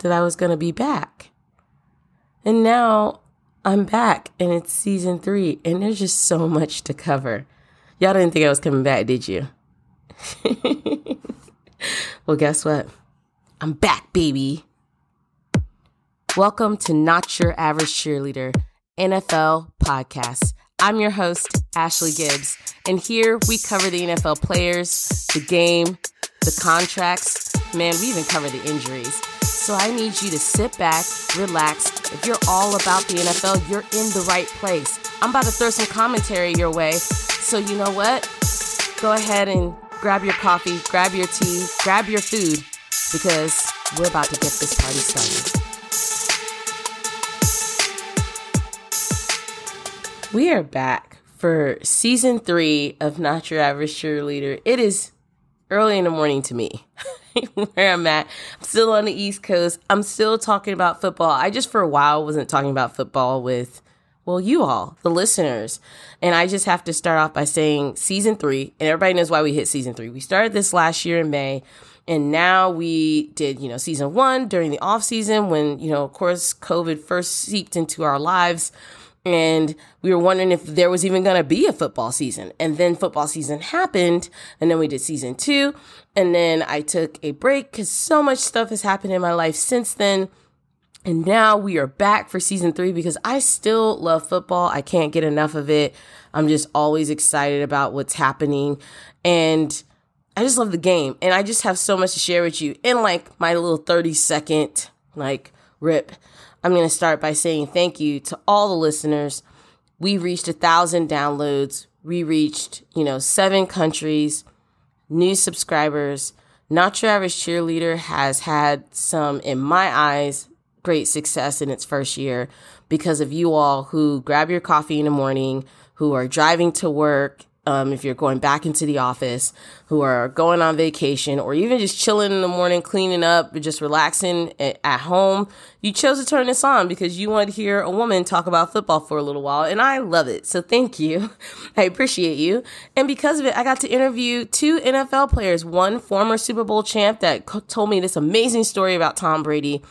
that I was going to be back. And now I'm back and it's season three, and there's just so much to cover. Y'all didn't think I was coming back, did you? well, guess what? I'm back, baby. Welcome to Not Your Average Cheerleader NFL podcast. I'm your host, Ashley Gibbs, and here we cover the NFL players, the game, the contracts. Man, we even cover the injuries. So I need you to sit back, relax. If you're all about the NFL, you're in the right place. I'm about to throw some commentary your way. So you know what? Go ahead and grab your coffee, grab your tea, grab your food, because we're about to get this party started. We are back for season three of Not Your Average Cheerleader. It is early in the morning to me where I'm at. I'm still on the East Coast. I'm still talking about football. I just for a while wasn't talking about football with, well, you all, the listeners. And I just have to start off by saying season three, and everybody knows why we hit season three. We started this last year in May. And now we did, you know, season one during the off season when, you know, of course, COVID first seeped into our lives and we were wondering if there was even going to be a football season. And then football season happened, and then we did season two, and then I took a break because so much stuff has happened in my life since then. And now we are back for season three because I still love football. I can't get enough of it. I'm just always excited about what's happening. And I just love the game. And I just have so much to share with you in like my little 30 second like rip. I'm going to start by saying thank you to all the listeners. We reached a thousand downloads. We reached, you know, seven countries, new subscribers. Not Your Average Cheerleader has had some, in my eyes, great success in its first year because of you all who grab your coffee in the morning, who are driving to work, um, if you're going back into the office, who are going on vacation, or even just chilling in the morning, cleaning up, just relaxing at home, you chose to turn this on because you wanted to hear a woman talk about football for a little while. And I love it. So thank you. I appreciate you. And because of it, I got to interview two NFL players, one former Super Bowl champ that told me this amazing story about Tom Brady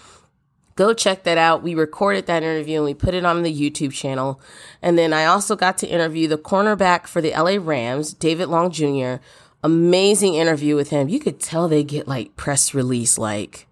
Go check that out. We recorded that interview and we put it on the YouTube channel. And then I also got to interview the cornerback for the LA Rams, David Long Jr. Amazing interview with him. You could tell they get like press release, like,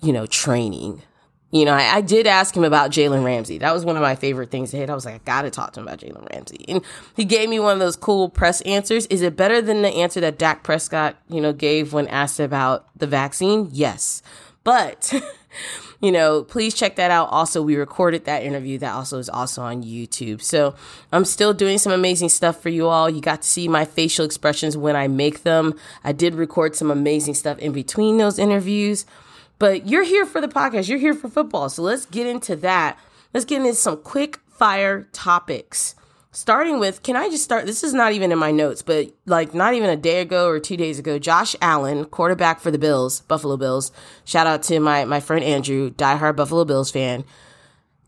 you know, training. You know, I, I did ask him about Jalen Ramsey. That was one of my favorite things to hit. I was like, I gotta talk to him about Jalen Ramsey. And he gave me one of those cool press answers. Is it better than the answer that Dak Prescott, you know, gave when asked about the vaccine? Yes. But you know, please check that out. Also, we recorded that interview. That also is also on YouTube. So I'm still doing some amazing stuff for you all. You got to see my facial expressions when I make them. I did record some amazing stuff in between those interviews. But you're here for the podcast. You're here for football. So let's get into that. Let's get into some quick fire topics starting with can I just start? This is not even in my notes, but like not even a day ago or two days ago, Josh Allen, quarterback for the Bills, Buffalo Bills. Shout out to my my friend Andrew, diehard Buffalo Bills fan.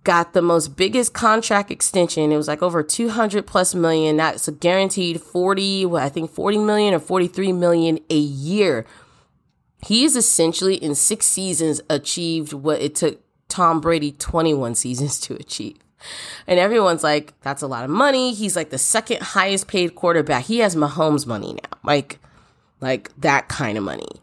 Got the most biggest contract extension. It was like over 200 plus million. That's a guaranteed 40, well, I think 40 million or 43 million a year. He's essentially in six seasons achieved what it took Tom Brady 21 seasons to achieve. And everyone's like, that's a lot of money. He's like the second highest paid quarterback. He has Mahomes money now. Like, like that kind of money.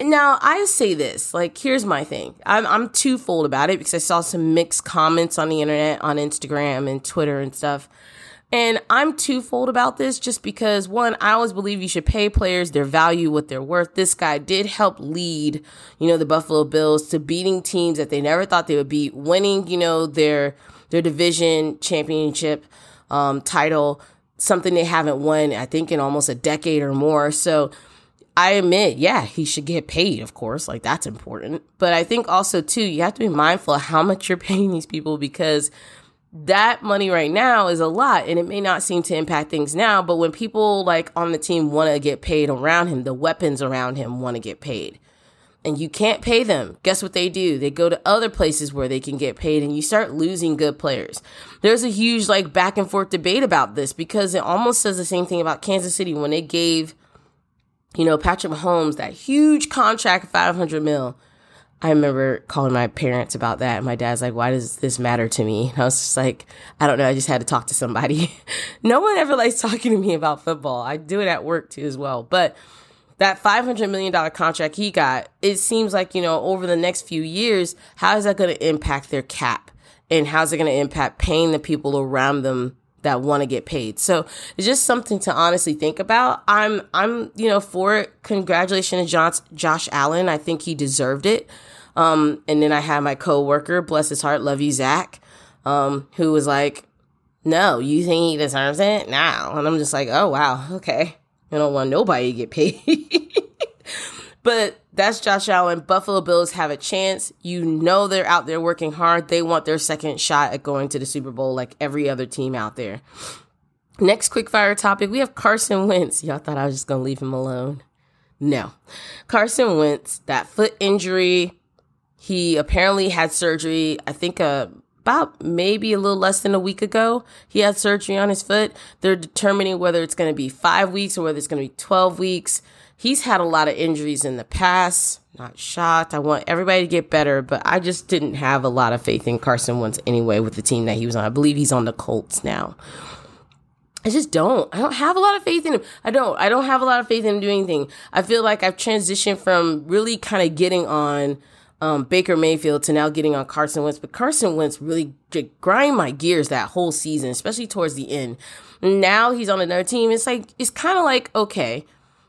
Now, I say this, like, here's my thing. I'm, I'm twofold about it because I saw some mixed comments on the internet, on Instagram and Twitter and stuff. And I'm twofold about this just because one, I always believe you should pay players their value, what they're worth. This guy did help lead, you know, the Buffalo Bills to beating teams that they never thought they would beat, winning, you know, their their division championship um, title, something they haven't won, I think, in almost a decade or more. So I admit, yeah, he should get paid, of course, like that's important. But I think also, too, you have to be mindful of how much you're paying these people because that money right now is a lot and it may not seem to impact things now but when people like on the team want to get paid around him the weapons around him want to get paid and you can't pay them, guess what they do? They go to other places where they can get paid and you start losing good players. There's a huge like back and forth debate about this because it almost says the same thing about Kansas City when they gave, you know, Patrick Mahomes that huge contract, 500 mil. I remember calling my parents about that. And my dad's like, why does this matter to me? And I was just like, I don't know. I just had to talk to somebody. no one ever likes talking to me about football. I do it at work too as well. But that $500 million contract he got, it seems like, you know, over the next few years, how is that going to impact their cap? And how's it going to impact paying the people around them that want to get paid. So it's just something to honestly think about. I'm, I'm, you know, for it. Congratulations to Josh, Josh Allen. I think he deserved it. Um, and then I had my coworker, bless his heart, love you, Zach, um, who was like, no, you think he deserves it? now?" And I'm just like, oh, wow, okay. I don't want nobody to get paid. but that's Josh Allen. Buffalo Bills have a chance. You know they're out there working hard. They want their second shot at going to the Super Bowl like every other team out there. Next quick fire topic, we have Carson Wentz. Y'all thought I was just going to leave him alone. No. Carson Wentz, that foot injury, he apparently had surgery, I think uh, about maybe a little less than a week ago. He had surgery on his foot. They're determining whether it's going to be five weeks or whether it's going to be 12 weeks. He's had a lot of injuries in the past. Not shocked. I want everybody to get better, but I just didn't have a lot of faith in Carson Wentz anyway with the team that he was on. I believe he's on the Colts now. I just don't. I don't have a lot of faith in him. I don't. I don't have a lot of faith in him doing anything. I feel like I've transitioned from really kind of getting on um, Baker Mayfield to now getting on Carson Wentz. But Carson Wentz really grind my gears that whole season, especially towards the end. Now he's on another team. It's like, it's kind of like, okay,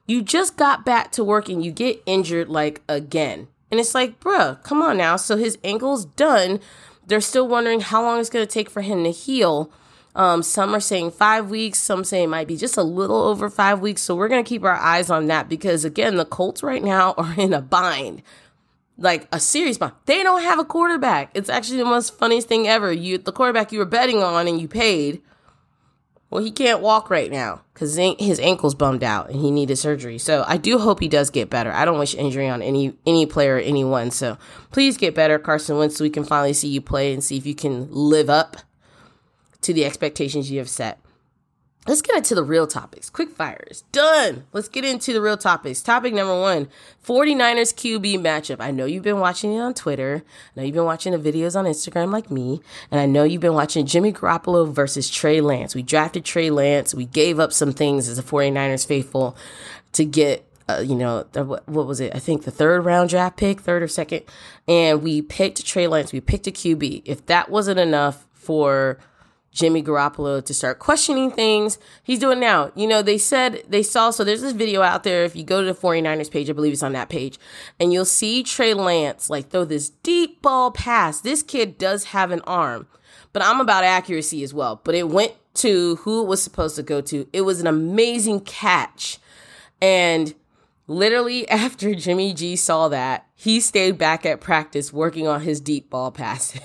you just got back to work and you get injured like again. And it's like, bruh, come on now. So his ankle's done. They're still wondering how long it's going to take for him to heal. Um, some are saying five weeks. Some say it might be just a little over five weeks. So we're going to keep our eyes on that because, again, the Colts right now are in a bind like a serious bond. They don't have a quarterback. It's actually the most funniest thing ever. You the quarterback you were betting on and you paid. Well, he can't walk right now because his ankle's bummed out and he needed surgery. So I do hope he does get better. I don't wish injury on any any player or anyone. So please get better, Carson Wentz, so we can finally see you play and see if you can live up to the expectations you have set let's get into the real topics. Quick fires. Done. Let's get into the real topics. Topic number one 49ers QB matchup. I know you've been watching it on Twitter. I know you've been watching the videos on Instagram like me. And I know you've been watching Jimmy Garoppolo versus Trey Lance. We drafted Trey Lance. We gave up some things as a 49ers faithful to get uh, you know, the, what, what, was it? I think the third round draft pick, third or second. And we picked Trey Lance. We picked a QB. If that wasn't enough for Jimmy Garoppolo to start questioning things. He's doing now. You know, they said they saw, so there's this video out there. If you go to the 49ers page, I believe it's on that page, and you'll see Trey Lance like throw this deep ball pass. This kid does have an arm, but I'm about accuracy as well. But it went to who it was supposed to go to. It was an amazing catch. And literally after Jimmy G saw that, he stayed back at practice working on his deep ball passes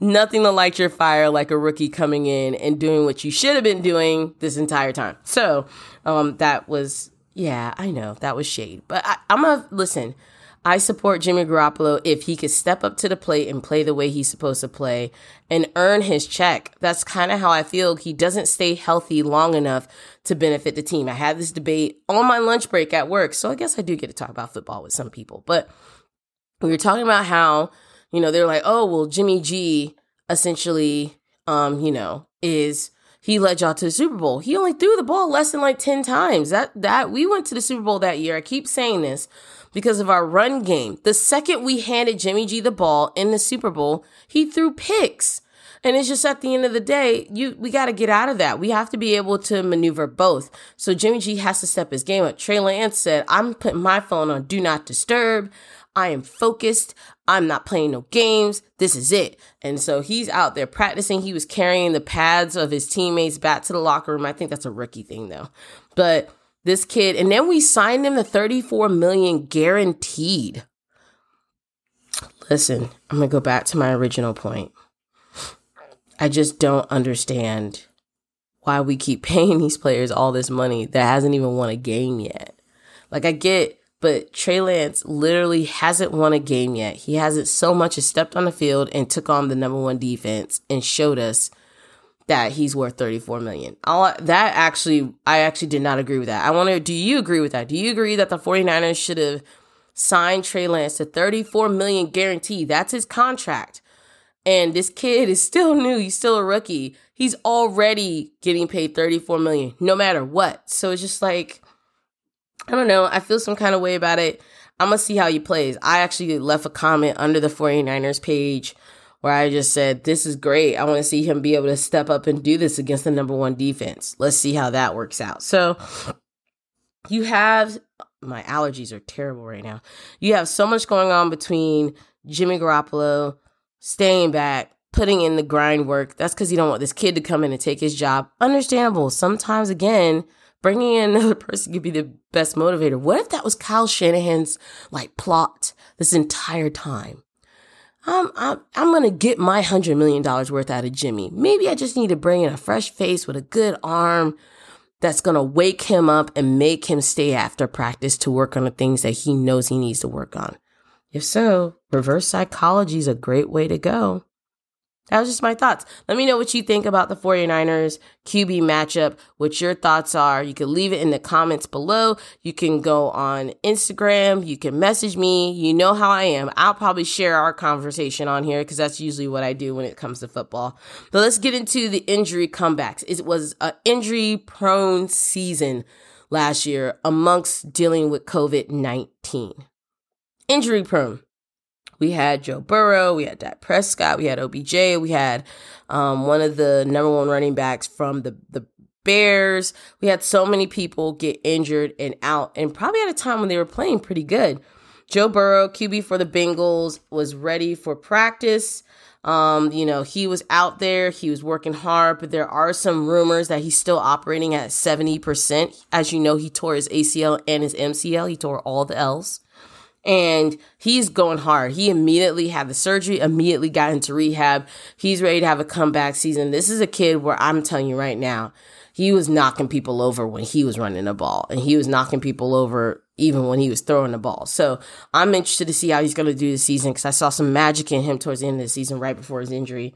nothing to light your fire like a rookie coming in and doing what you should have been doing this entire time. So, um, that was, yeah, I know that was shade, but I, I'm gonna listen. I support Jimmy Garoppolo if he could step up to the plate and play the way he's supposed to play and earn his check. That's kind of how I feel. He doesn't stay healthy long enough to benefit the team. I had this debate on my lunch break at work, so I guess I do get to talk about football with some people. But we were talking about how you know, they're like, oh, well, Jimmy G essentially, um, you know, is he led y'all to the Super Bowl. He only threw the ball less than like 10 times. That that we went to the Super Bowl that year. I keep saying this because of our run game. The second we handed Jimmy G the ball in the Super Bowl, he threw picks. And it's just at the end of the day, you we got to get out of that. We have to be able to maneuver both. So Jimmy G has to step his game up. Trey Lance said, "I'm putting my phone on do not disturb. I am focused. I'm not playing no games. This is it. And so he's out there practicing. He was carrying the pads of his teammates back to the locker room. I think that's a rookie thing though. But this kid, and then we signed him the 34 million guaranteed. Listen, I'm going to go back to my original point. I just don't understand why we keep paying these players all this money that hasn't even won a game yet. Like I get but Trey Lance literally hasn't won a game yet. He hasn't so much as stepped on the field and took on the number one defense and showed us that he's worth 34 million. All that actually I actually did not agree with that. I wonder do you agree with that? Do you agree that the 49ers should have signed Trey Lance to 34 million guarantee. That's his contract. And this kid is still new. He's still a rookie. He's already getting paid 34 million, no matter what. So it's just like, I don't know. I feel some kind of way about it. I'm going to see how he plays. I actually left a comment under the 49ers page where I just said, This is great. I want to see him be able to step up and do this against the number one defense. Let's see how that works out. So you have my allergies are terrible right now. You have so much going on between Jimmy Garoppolo staying back, putting in the grind work. That's because you don't want this kid to come in and take his job. Understandable. Sometimes, again, bringing in another person could be the best motivator. What if that was Kyle Shanahan's like plot this entire time? I'm, I'm, I'm going to get my $100 million worth out of Jimmy. Maybe I just need to bring in a fresh face with a good arm that's going to wake him up and make him stay after practice to work on the things that he knows he needs to work on. If so, reverse psychology is a great way to go. That was just my thoughts. Let me know what you think about the 49ers QB matchup, what your thoughts are. You can leave it in the comments below. You can go on Instagram. You can message me. You know how I am. I'll probably share our conversation on here because that's usually what I do when it comes to football. But let's get into the injury comebacks. It was an injury prone season last year amongst dealing with COVID 19. Injury prone. We had Joe Burrow, we had Dak Prescott, we had OBJ, we had um, one of the number one running backs from the the Bears. We had so many people get injured and out, and probably at a time when they were playing pretty good. Joe Burrow, QB for the Bengals, was ready for practice. Um, you know, he was out there, he was working hard, but there are some rumors that he's still operating at 70%. As you know, he tore his ACL and his MCL, he tore all the L's and he's going hard. He immediately had the surgery, immediately got into rehab. He's ready to have a comeback season. This is a kid where I'm telling you right now, he was knocking people over when he was running the ball, and he was knocking people over even when he was throwing the ball. So I'm interested to see how he's going to do this season because I saw some magic in him towards the end of the season, right before his injury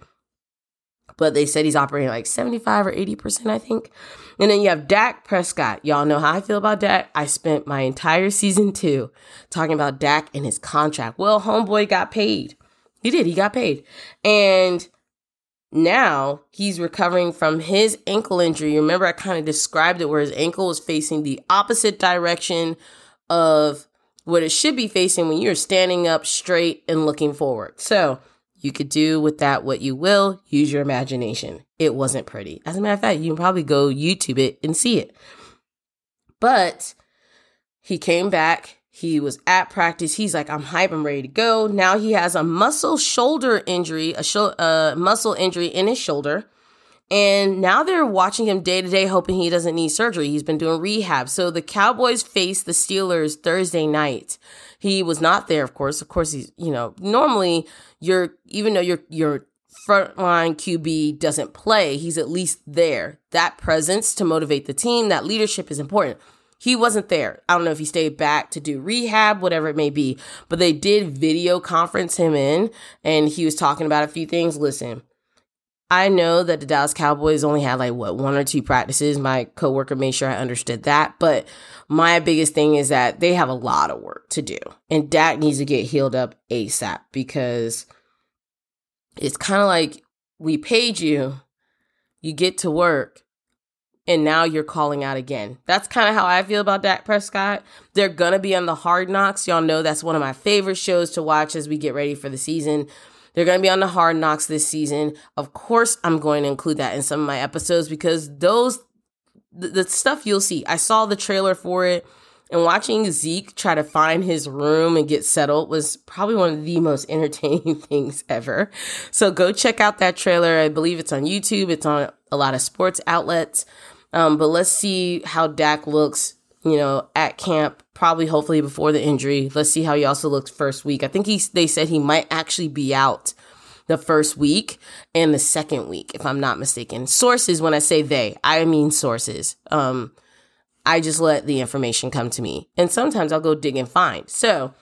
but they said he's operating like 75 or 80%, I think. And then you have Dak Prescott. Y'all know how I feel about Dak. I spent my entire season two talking about Dak and his contract. Well, homeboy got paid. He did. He got paid. And now he's recovering from his ankle injury. Remember, I kind of described it where his ankle was facing the opposite direction of what it should be facing when you're standing up straight and looking forward. So you could do with that what you will. Use your imagination. It wasn't pretty. As a matter of fact, you can probably go YouTube it and see it. But he came back. He was at practice. He's like, I'm hype. I'm ready to go. Now he has a muscle shoulder injury, a sho- uh, muscle injury in his shoulder. And now they're watching him day to day, hoping he doesn't need surgery. He's been doing rehab. So the Cowboys face the Steelers Thursday night. He was not there, of course. Of course, he's, you know, normally you're, even though your, your frontline QB doesn't play, he's at least there. That presence to motivate the team, that leadership is important. He wasn't there. I don't know if he stayed back to do rehab, whatever it may be, but they did video conference him in and he was talking about a few things. Listen, I know that the Dallas Cowboys only had like what one or two practices. My coworker made sure I understood that, but my biggest thing is that they have a lot of work to do, and Dak needs to get healed up ASAP because it's kind of like we paid you, you get to work, and now you're calling out again. That's kind of how I feel about Dak Prescott. They're gonna be on the Hard Knocks. Y'all know that's one of my favorite shows to watch as we get ready for the season. They're going to be on the hard knocks this season. Of course, I'm going to include that in some of my episodes because those, the, the stuff you'll see. I saw the trailer for it and watching Zeke try to find his room and get settled was probably one of the most entertaining things ever. So go check out that trailer. I believe it's on YouTube. It's on a lot of sports outlets. Um, but let's see how Dak looks, you know, at camp probably hopefully before the injury. Let's see how he also looks first week. I think he they said he might actually be out the first week and the second week, if I'm not mistaken. Sources, when I say they, I mean sources. Um, I just let the information come to me. And sometimes I'll go dig and find. So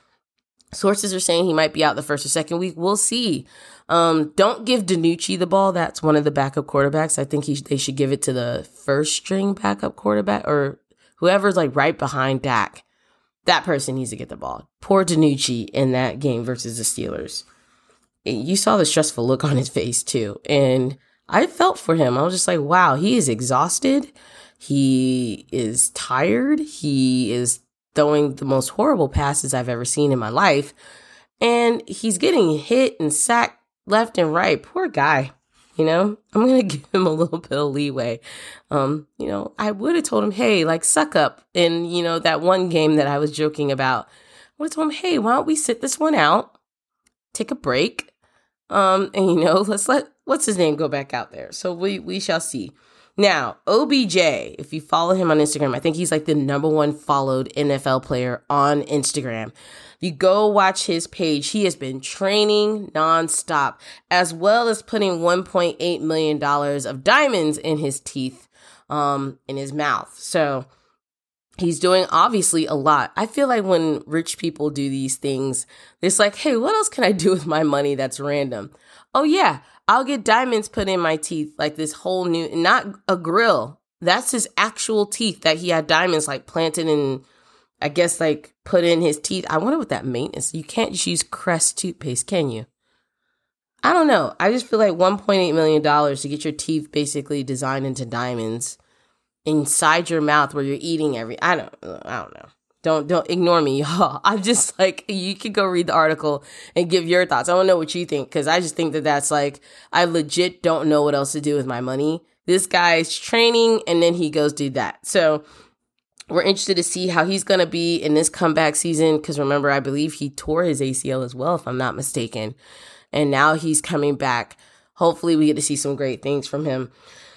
sources are saying he might be out the first or second week. We'll see. Um, don't give DiNucci the ball. That's one of the backup quarterbacks. I think he, they should give it to the first string backup quarterback or whoever's like right behind Dak that person needs to get the ball. Poor DiNucci in that game versus the Steelers. You saw the stressful look on his face too. And I felt for him. I was just like, wow, he is exhausted. He is tired. He is throwing the most horrible passes I've ever seen in my life. And he's getting hit and sacked left and right. Poor guy. You know, I'm to give him a little bit of leeway. Um, you know, I would have told him, hey, like, suck up. In, you know, that one game that I was joking about, I would have told him, hey, why don't we sit this one out, take a break, um, and, you know, let's let, what's his name go back out there. So we, we shall see. Now, OBJ, if you follow him on Instagram, I think he's like the number one followed NFL player on Instagram. You go watch his page. He has been training nonstop, as well as putting $1.8 million of diamonds in his teeth, um, in his mouth. So he's doing obviously a lot. I feel like when rich people do these things, it's like, hey, what else can I do with my money that's random? Oh, yeah, I'll get diamonds put in my teeth, like this whole new, not a grill. That's his actual teeth that he had diamonds like planted in, I guess, like put in his teeth. I wonder what that maintenance. You can't just use Crest toothpaste, can you? I don't know. I just feel like $1.8 million to get your teeth basically designed into diamonds inside your mouth where you're eating every I don't I don't know. Don't don't ignore me, y'all. I'm just like you could go read the article and give your thoughts. I don't know what you think because I just think that that's like I legit don't know what else to do with my money. This guy's training and then he goes do that. So we're interested to see how he's going to be in this comeback season because remember I believe he tore his ACL as well if I'm not mistaken. And now he's coming back. Hopefully we get to see some great things from him.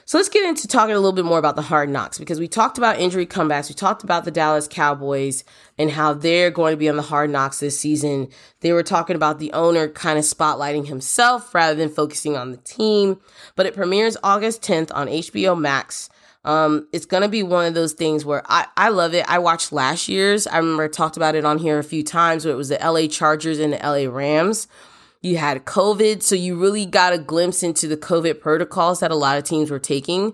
So let's get into talking a little bit more about the hard knocks because we talked about injury comebacks. We talked about the Dallas Cowboys and how they're going to be on the hard knocks this season. They were talking about the owner kind of spotlighting himself rather than focusing on the team. But it premieres August 10th on HBO Max. Um, it's to be one of those things where I, I love it. I watched last year's. I remember I talked about it on here a few times where it was the LA Chargers and the LA Rams you had COVID, so you really got a glimpse into the COVID protocols that a lot of teams were taking.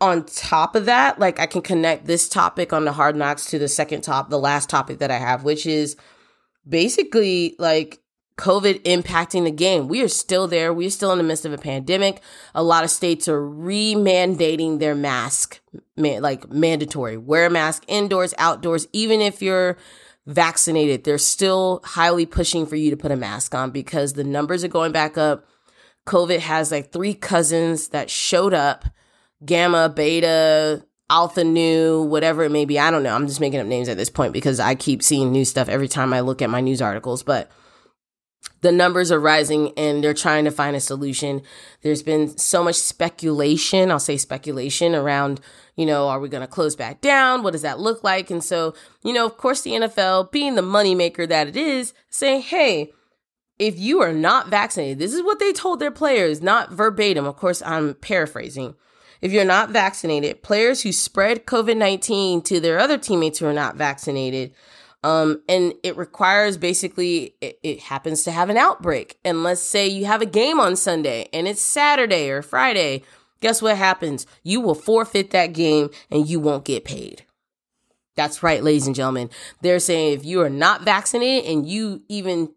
On top of that, like I can connect this topic on the hard knocks to the second top, the last topic that I have, which is basically like COVID impacting the game. We are still there. We're still in the midst of a pandemic. A lot of states are re-mandating their mask, man, like mandatory. Wear a mask indoors, outdoors, even if you're vaccinated, they're still highly pushing for you to put a mask on because the numbers are going back up. COVID has like three cousins that showed up gamma, beta, alpha nu, whatever it may be. I don't know. I'm just making up names at this point because I keep seeing new stuff every time I look at my news articles. But the numbers are rising and they're trying to find a solution. There's been so much speculation, I'll say speculation around, you know, are we going to close back down? What does that look like? And so, you know, of course, the NFL, being the moneymaker that it is, saying, hey, if you are not vaccinated, this is what they told their players, not verbatim. Of course, I'm paraphrasing. If you're not vaccinated, players who spread COVID 19 to their other teammates who are not vaccinated, um, and it requires basically, it, it, happens to have an outbreak. And let's say you have a game on Sunday and it's Saturday or Friday. Guess what happens? You will forfeit that game and you won't get paid. That's right, ladies and gentlemen. They're saying if you are not vaccinated and you even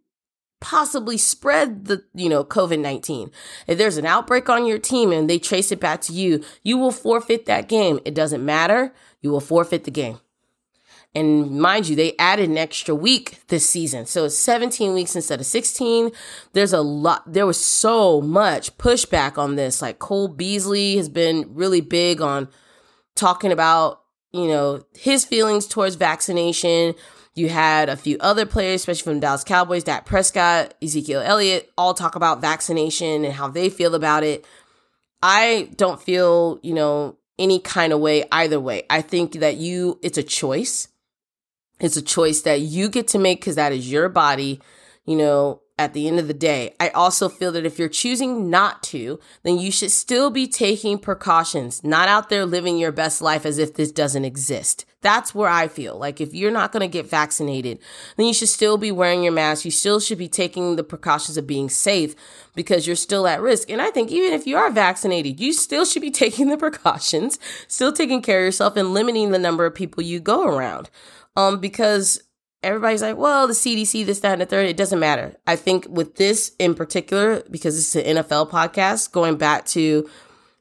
possibly spread the, you know, COVID 19, if there's an outbreak on your team and they trace it back to you, you will forfeit that game. It doesn't matter. You will forfeit the game. And mind you, they added an extra week this season. So it's 17 weeks instead of 16. There's a lot, there was so much pushback on this. Like Cole Beasley has been really big on talking about, you know, his feelings towards vaccination. You had a few other players, especially from Dallas Cowboys, Dak Prescott, Ezekiel Elliott, all talk about vaccination and how they feel about it. I don't feel, you know, any kind of way either way. I think that you, it's a choice. It's a choice that you get to make because that is your body, you know, at the end of the day. I also feel that if you're choosing not to, then you should still be taking precautions, not out there living your best life as if this doesn't exist. That's where I feel like if you're not going to get vaccinated, then you should still be wearing your mask. You still should be taking the precautions of being safe because you're still at risk. And I think even if you are vaccinated, you still should be taking the precautions, still taking care of yourself and limiting the number of people you go around. Um, because everybody's like, well, the CDC, this, that, and the third. It doesn't matter. I think with this in particular, because it's an NFL podcast, going back to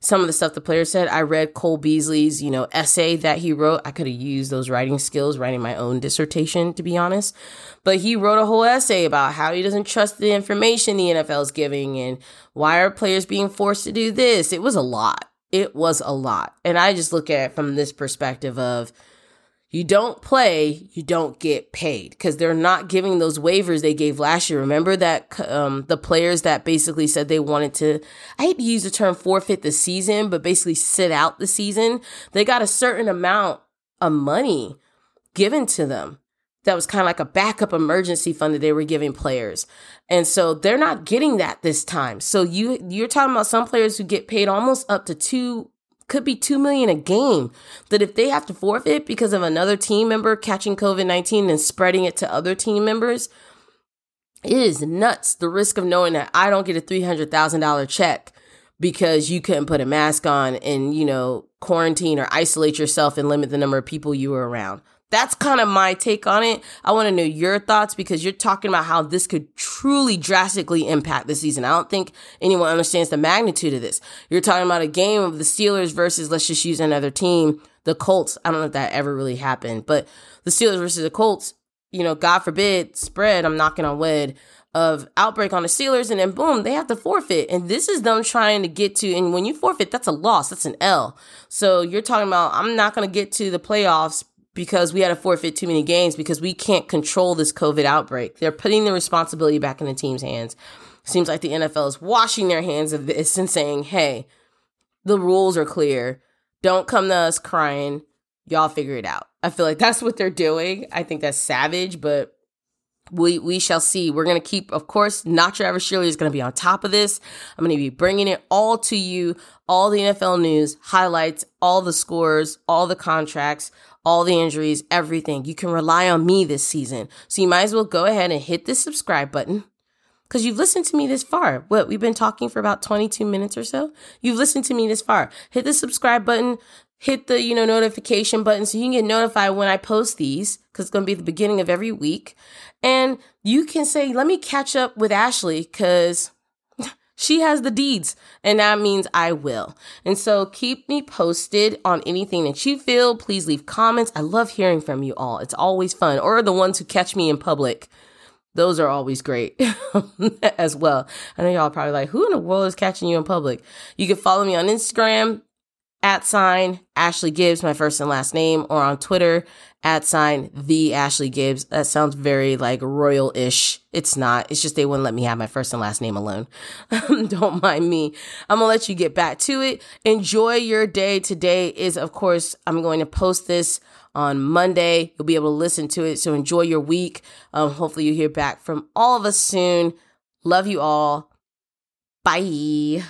some of the stuff the player said. I read Cole Beasley's, you know, essay that he wrote. I could have used those writing skills writing my own dissertation, to be honest. But he wrote a whole essay about how he doesn't trust the information the NFL is giving and why are players being forced to do this. It was a lot. It was a lot. And I just look at it from this perspective of, you don't play, you don't get paid because they're not giving those waivers they gave last year. Remember that um, the players that basically said they wanted to, I hate to use the term forfeit the season, but basically sit out the season. They got a certain amount of money given to them that was kind of like a backup emergency fund that they were giving players. And so they're not getting that this time. So you you're talking about some players who get paid almost up to 2 could be 2 million a game that if they have to forfeit because of another team member catching COVID-19 and spreading it to other team members, it is nuts. The risk of knowing that I don't get a $300,000 check because you couldn't put a mask on and, you know, quarantine or isolate yourself and limit the number of people you were around that's kind of my take on it. I want to know your thoughts because you're talking about how this could truly drastically impact the season. I don't think anyone understands the magnitude of this. You're talking about a game of the Steelers versus, let's just use another team, the Colts. I don't know if that ever really happened, but the Steelers versus the Colts, you know, God forbid, spread, I'm knocking on wood, of outbreak on the Steelers, and then boom, they have to forfeit. And this is them trying to get to, and when you forfeit, that's a loss, that's an L. So you're talking about, I'm not going to get to the playoffs because we had to forfeit too many games because we can't control this COVID outbreak. They're putting the responsibility back in the team's hands. Seems like the NFL is washing their hands of this and saying, hey, the rules are clear. Don't come to us crying. Y'all figure it out. I feel like that's what they're doing. I think that's savage, but we we shall see. We're gonna keep, of course, Not Your Average Shirley is gonna be on top of this. I'm gonna be bringing it all to you, all the NFL news, highlights, all the scores, all the contracts, all the injuries, everything. You can rely on me this season. So you might as well go ahead and hit the subscribe button because you've listened to me this far. What, we've been talking for about 22 minutes or so. You've listened to me this far. Hit the subscribe button, hit the, you know, notification button so you can get notified when I post these because it's going to be the beginning of every week. And you can say, let me catch up with Ashley because she has the deeds, and that means I will. And so keep me posted on anything that you feel. Please leave comments. I love hearing from you all. It's always fun. Or the ones who catch me in public. Those are always great as well. I know y'all probably like, who in the world is catching you in public? You can follow me on Instagram at sign Ashley Gibbs, my first and last name, or on Twitter at sign the Ashley Gibbs. That sounds very like royal ish. It's not. It's just they wouldn't let me have my first and last name alone. Don't mind me. I'm gonna let you get back to it. Enjoy your day. Today is, of course, I'm going to post this on Monday. You'll be able to listen to it. So enjoy your week. Um, hopefully you hear back from all of us soon. Love you all. Bye.